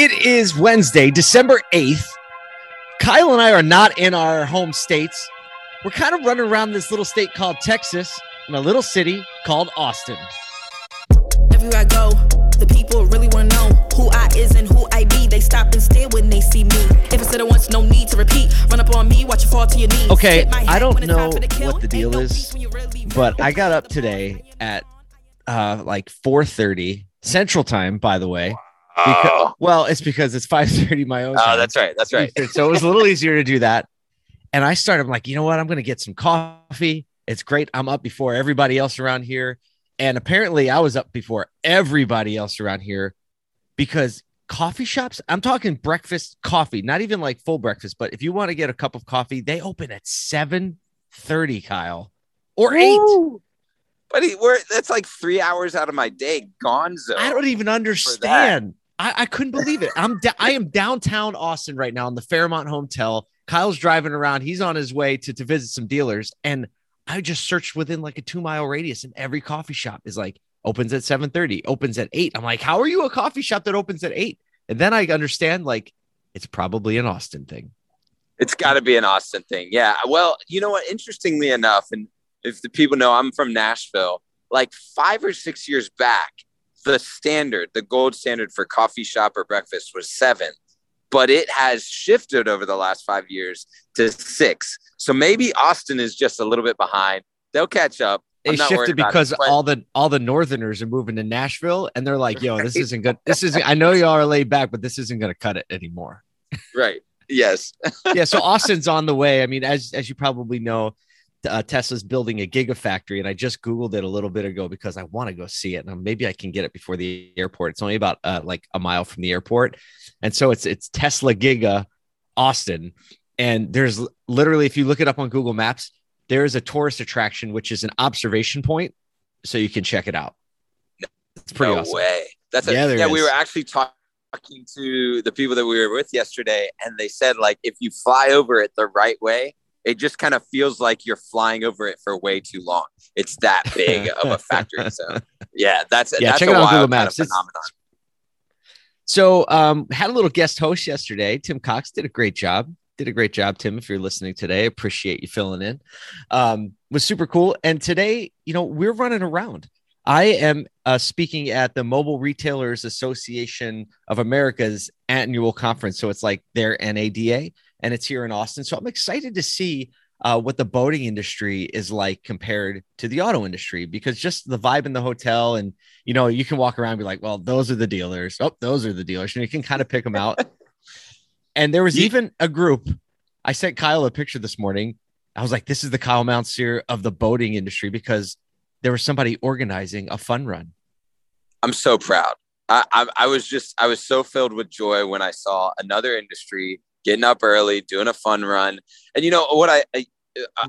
It is Wednesday, December 8th. Kyle and I are not in our home states. We're kind of running around this little state called Texas in a little city called Austin. Everywhere I go, the people really want to know who I is and who I be. They stop and stare when they see me. If I said it once, no need to repeat. Run up on me, watch you fall to your knees. Okay, I don't when it's time know the kill. what the deal no is, peace when you really But I got up today at uh like 4:30 Central Time, by the way. Because, Oh, well, it's because it's 5:30 my own oh, time. that's right. That's right. So it was a little easier to do that. And I started, I'm like, you know what? I'm going to get some coffee. It's great. I'm up before everybody else around here. And apparently I was up before everybody else around here because coffee shops, I'm talking breakfast coffee, not even like full breakfast, but if you want to get a cup of coffee, they open at 7:30, Kyle, or 8. Woo. But we're that's like three hours out of my day. Gonzo. I don't even understand. I, I couldn't believe it. I'm da- I am downtown Austin right now in the Fairmont Hotel. Kyle's driving around. He's on his way to, to visit some dealers. And I just searched within like a two mile radius, and every coffee shop is like opens at 7:30, opens at 8. I'm like, how are you a coffee shop that opens at 8? And then I understand like it's probably an Austin thing. It's got to be an Austin thing. Yeah. Well, you know what? Interestingly enough, and if the people know, I'm from Nashville. Like five or six years back, the standard, the gold standard for coffee shop or breakfast was seven, but it has shifted over the last five years to six. So maybe Austin is just a little bit behind. They'll catch up. They I'm shifted it, because but- all the all the northerners are moving to Nashville and they're like, yo, this isn't good. This isn't I know y'all are laid back, but this isn't gonna cut it anymore. right. Yes. yeah, so Austin's on the way. I mean, as as you probably know, uh, Tesla's building a gigafactory, and I just googled it a little bit ago because I want to go see it, and maybe I can get it before the airport. It's only about uh, like a mile from the airport, and so it's it's Tesla Giga Austin, and there's literally if you look it up on Google Maps, there is a tourist attraction which is an observation point, so you can check it out. It's pretty no awesome. way. That's a, Yeah, yeah. we were actually talking to the people that we were with yesterday, and they said like if you fly over it the right way, it just kind of feels like you're flying over it for way too long. It's that big of a factory. So yeah, that's Yeah, that's check a it out on Google kind Maps. of phenomenon. So um had a little guest host yesterday. Tim Cox did a great job. Did a great job, Tim. If you're listening today, appreciate you filling in. Um, was super cool. And today, you know, we're running around. I am uh, speaking at the Mobile Retailers Association of America's annual conference. So it's like their NADA, and it's here in Austin. So I'm excited to see uh, what the boating industry is like compared to the auto industry because just the vibe in the hotel and you know you can walk around and be like well those are the dealers. Oh those are the dealers. And you can kind of pick them out. And there was Ye- even a group i sent kyle a picture this morning. I was like this is the kyle Mountsier of the boating industry because there was somebody organizing a fun run. I'm so proud. I, I I was just I was so filled with joy when I saw another industry getting up early, doing a fun run, and you know what I I,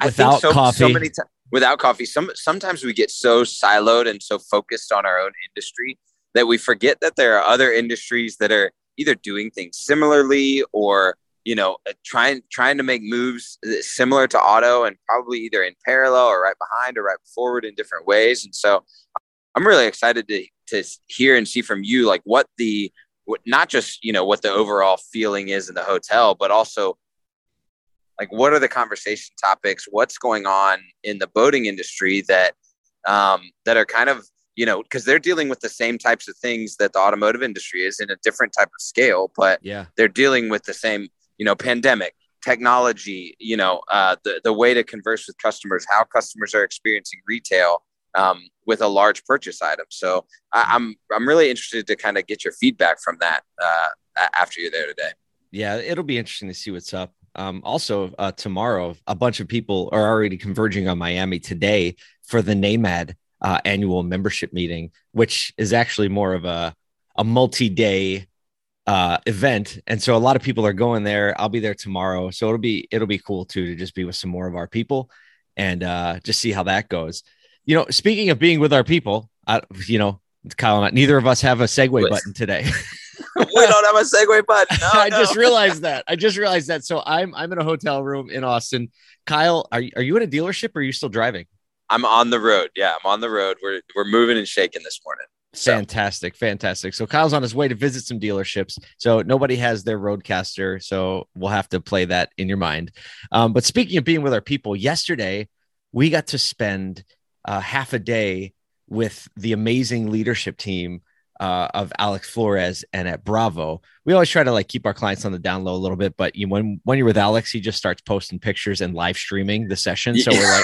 I Without think so, coffee. so many times without coffee. Some sometimes we get so siloed and so focused on our own industry that we forget that there are other industries that are either doing things similarly or you know uh, trying trying to make moves similar to auto and probably either in parallel or right behind or right forward in different ways and so i'm really excited to to hear and see from you like what the not just you know what the overall feeling is in the hotel but also like what are the conversation topics? What's going on in the boating industry that um, that are kind of you know because they're dealing with the same types of things that the automotive industry is in a different type of scale but yeah. they're dealing with the same you know pandemic technology you know uh, the, the way to converse with customers how customers are experiencing retail um, with a large purchase item. So I, i'm i'm really interested to kind of get your feedback from that uh, after you're there today. Yeah it'll be interesting to see what's up. Um, also uh, tomorrow a bunch of people are already converging on miami today for the NAMAD uh, annual membership meeting which is actually more of a, a multi-day uh, event. And so a lot of people are going there. I'll be there tomorrow. So it'll be it'll be cool too to just be with some more of our people and uh, just see how that goes you know speaking of being with our people I, you know kyle and I, neither of us have a segue button today we don't have a segue button no, I no. just realized that. I just realized that. So I'm I'm in a hotel room in Austin. Kyle, are you, are you in a dealership or are you still driving? i'm on the road yeah i'm on the road we're, we're moving and shaking this morning Fantastic, fantastic. So Kyle's on his way to visit some dealerships. So nobody has their roadcaster, so we'll have to play that in your mind. Um, but speaking of being with our people, yesterday we got to spend uh, half a day with the amazing leadership team uh, of Alex Flores and at Bravo. We always try to like keep our clients on the down low a little bit, but you when when you're with Alex, he just starts posting pictures and live streaming the session. So we're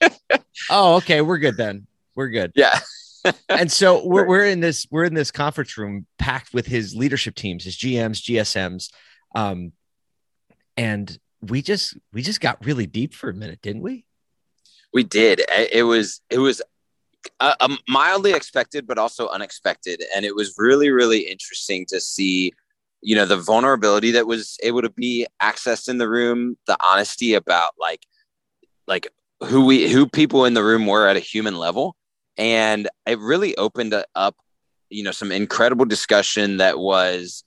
like, oh, okay, we're good then. We're good. Yeah. and so we're, we're in this we're in this conference room packed with his leadership teams, his GMs, GSMs, um, and we just we just got really deep for a minute, didn't we? We did. It was it was uh, um, mildly expected, but also unexpected. And it was really, really interesting to see, you know, the vulnerability that was able to be accessed in the room, the honesty about like, like who we, who people in the room were at a human level. And it really opened up, you know, some incredible discussion that was,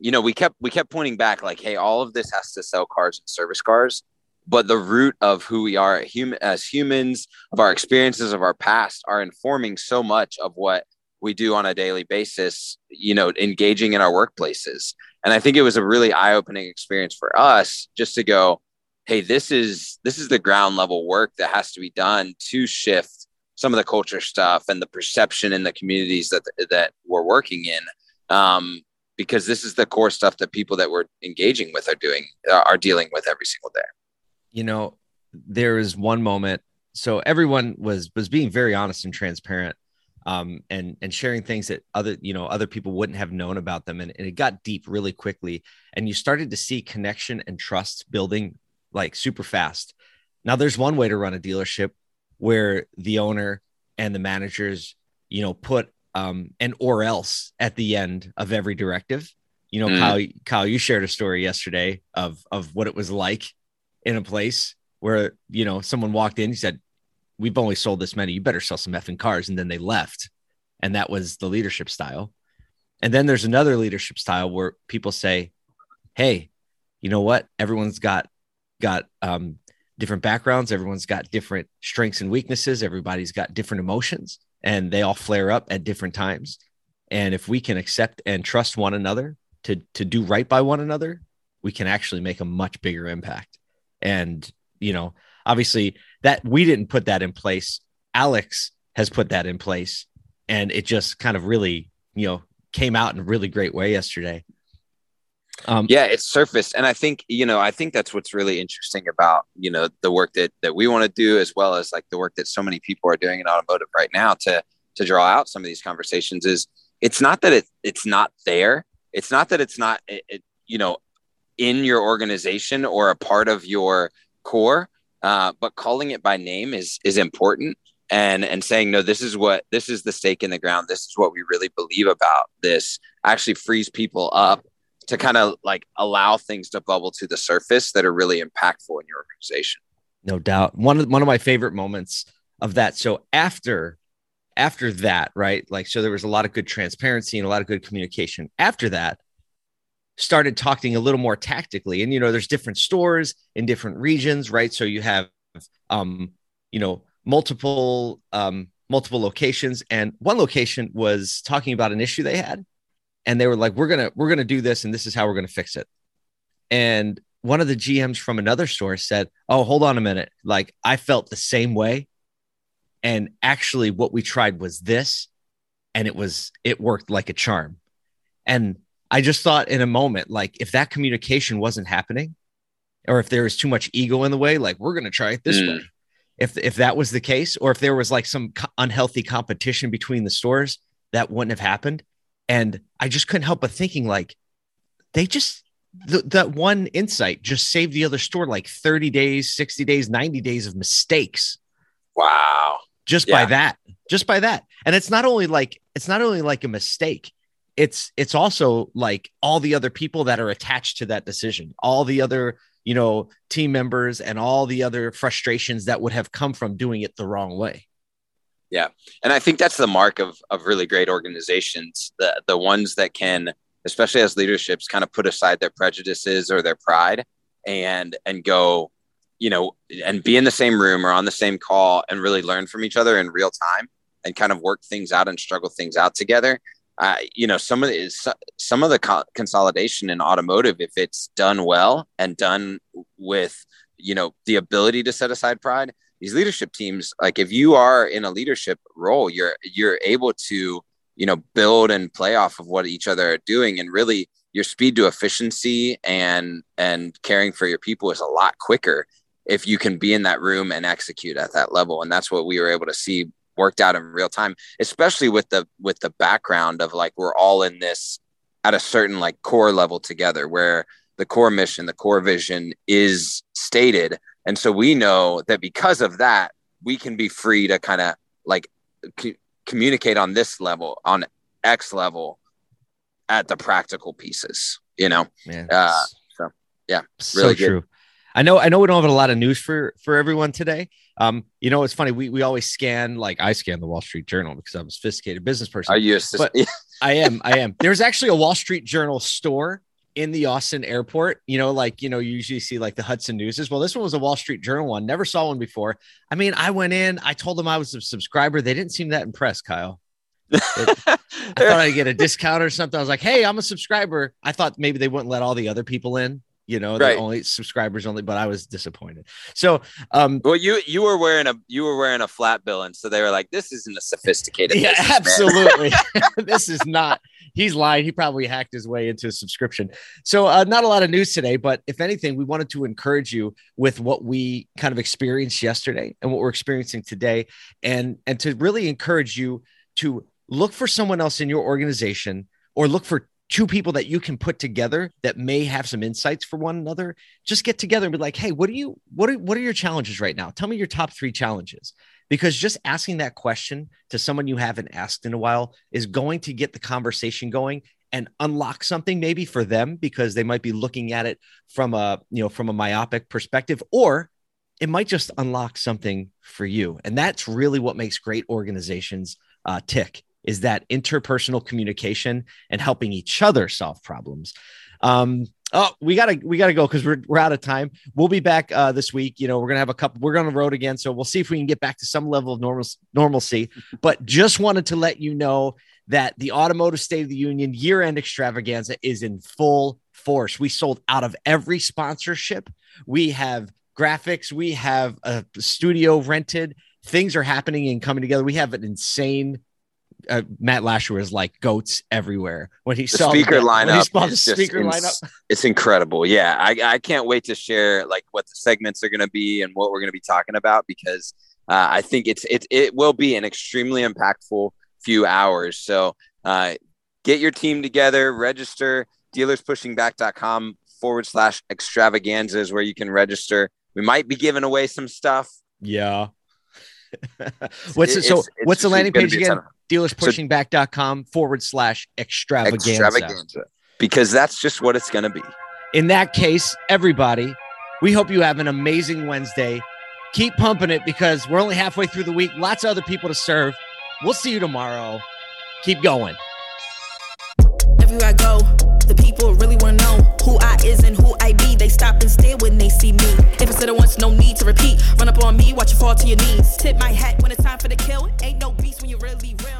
you know, we kept, we kept pointing back like, Hey, all of this has to sell cars and service cars but the root of who we are as humans, of our experiences of our past, are informing so much of what we do on a daily basis. You know, engaging in our workplaces, and I think it was a really eye-opening experience for us just to go, "Hey, this is this is the ground level work that has to be done to shift some of the culture stuff and the perception in the communities that that we're working in." Um, because this is the core stuff that people that we're engaging with are doing are dealing with every single day you know, there is one moment. So everyone was was being very honest and transparent, um, and and sharing things that other you know other people wouldn't have known about them, and, and it got deep really quickly, and you started to see connection and trust building like super fast. Now, there's one way to run a dealership where the owner and the managers, you know, put um, an or else at the end of every directive. You know, mm. Kyle, Kyle, you shared a story yesterday of of what it was like in a place where you know someone walked in, he said, "We've only sold this many. You better sell some effing cars," and then they left, and that was the leadership style. And then there's another leadership style where people say, "Hey, you know what? Everyone's got got um, different backgrounds. Everyone's got different strengths and weaknesses. Everybody's got different emotions, and they all flare up at different times. And if we can accept and trust one another to to do right by one another, we can actually make a much bigger impact." And, you know, obviously that we didn't put that in place. Alex has put that in place. And it just kind of really, you know, came out in a really great way yesterday. Um, yeah, it's surfaced, and I think you know, I think that's what's really interesting about you know the work that that we want to do, as well as like the work that so many people are doing in automotive right now to to draw out some of these conversations. Is it's not that it it's not there. It's not that it's not it, it, you know in your organization or a part of your core uh, but calling it by name is is important. And and saying no this is what this is the stake in the ground. This is what we really believe about. This actually frees people up to kind of like allow things to bubble to the surface that are really impactful in your organization. No doubt. One of one of my favorite moments of that. So after after that right? Like so there was a lot of good transparency and a lot of good communication. After that started talking a little more tactically. And you know, there's different stores in different regions, right? So you have um, you know, multiple um multiple locations and one location was talking about an issue they had and they were like we're to we're to do this and this is how we're to fix it. And one of the GMs from another store said, "Oh, hold on a minute. Like I felt the same way and actually what we tried was this and it was it worked like a charm." And I just thought in a moment, like if that communication wasn't happening, or if there was too much ego in the way, like we're going to try it this mm. way. If if that was the case, or if there was like some unhealthy competition between the stores, that wouldn't have happened. And I just couldn't help but thinking, like, they just th- that one insight just saved the other store like 30 days, 60 days, 90 days of mistakes. Wow. Just yeah. by that. Just by that. And it's not only like it's not only like a mistake it's it's also like all the other people that are attached to that decision all the other you know team members and all the other frustrations that would have come from doing it the wrong way yeah and i think that's the mark of of really great organizations the the ones that can especially as leaderships kind of put aside their prejudices or their pride and and go you know and be in the same room or on the same call and really learn from each other in real time and kind of work things out and struggle things out together. Uh, you know, some of the, some of the co- consolidation in automotive, if it's done well and done with, you know, the ability to set aside pride, these leadership teams, like if you are in a leadership role, you're you're able to, you know, build and play off of what each other are doing, and really your speed to efficiency and and caring for your people is a lot quicker if you can be in that room and execute at that level. And that's what we were able to see worked out in real time especially with the with the background of like we're all in this at a certain like core level together where the core mission the core vision is stated and so we know that because of that we can be free to kind of like c- communicate on this level on x level at the practical pieces you know Man, uh, so yeah so really good. true. I know, I know we don't have a lot of news for for everyone today. Um, you know, it's funny. We we always scan, like I scan the Wall Street Journal because I'm a sophisticated business person. are you a, But- I am, I am. There's actually a Wall Street Journal store in the Austin airport. You know, like you know, you usually see like the Hudson Newses. Well, this one was a Wall Street Journal one. Never saw one before. I mean, I went in. I told them I was a subscriber. They didn't seem that impressed, Kyle. I thought I'd get a discount or something. I was like, "Hey, I'm a subscriber." I thought maybe they wouldn't let all the other people in. You know, Right. the only subscribers only. But I was disappointed. So, um, well you you were wearing a you were wearing a flat bill and so they were like this isn't a sophisticated yeah, business, absolutely. this is not. He's lying. He probably hacked his way into a subscription. So, uh, not a lot of news today, but if anything, we wanted to encourage you with what we kind of experienced yesterday and what we're experiencing today, and and to really encourage you to look for someone else in your organization or look for two people that you can put together that may have some insights for one another just get together and be like hey what are you what are what are your challenges right now? Tell me your top 3 challenges. Because just asking that question to someone you haven't asked in a while is going to get the conversation going and unlock something maybe for them because they might be looking at it from a you know from a myopic perspective or it might just unlock something for you. And that's really what makes great organizations uh, tick is that interpersonal communication and helping each other solve problems um, Oh, we gotta we gotta go because we're we're out of time. We'll be back uh, this week. You know, we're gonna have a couple. We're on the road again, so we'll see if we can get back to some level of normal normalcy. But just wanted to let you know that the Automotive State of the Union year end extravaganza is in full force. We sold out of every sponsorship. We have graphics. We have a studio rented. Things are happening and coming together. We have an insane. Uh, Matt Lasher is like goats everywhere when he the saw speaker the, when he lineup saw the speaker ins- lineup. it's incredible yeah I, I can't wait to share like what the segments are going to be and what we're going to be talking about because uh, i think it's it, it will be an extremely impactful few hours so uh, get your team together register dealerspushingback.com forward slash extravaganzas where you can register we might be giving away some stuff Yeah. what's it? So it's- it's what's the landing page be a ton again? of- Dealerspushingback.com forward slash extravaganza. extravaganza because that's just what it's going to be In that case, everybody, we hope you have an amazing Wednesday. Keep pumping it because we're only halfway through the week. Lots of other people to serve. We'll see you tomorrow. Keep going. Everywhere I go, the people really wanna know who I is and who I be. They stop and stare when they see me. If I said it once, no need to repeat. Run up on me, watch you fall to your knees. Tip my hat when it's time for the kill. Ain't no beast when you really real.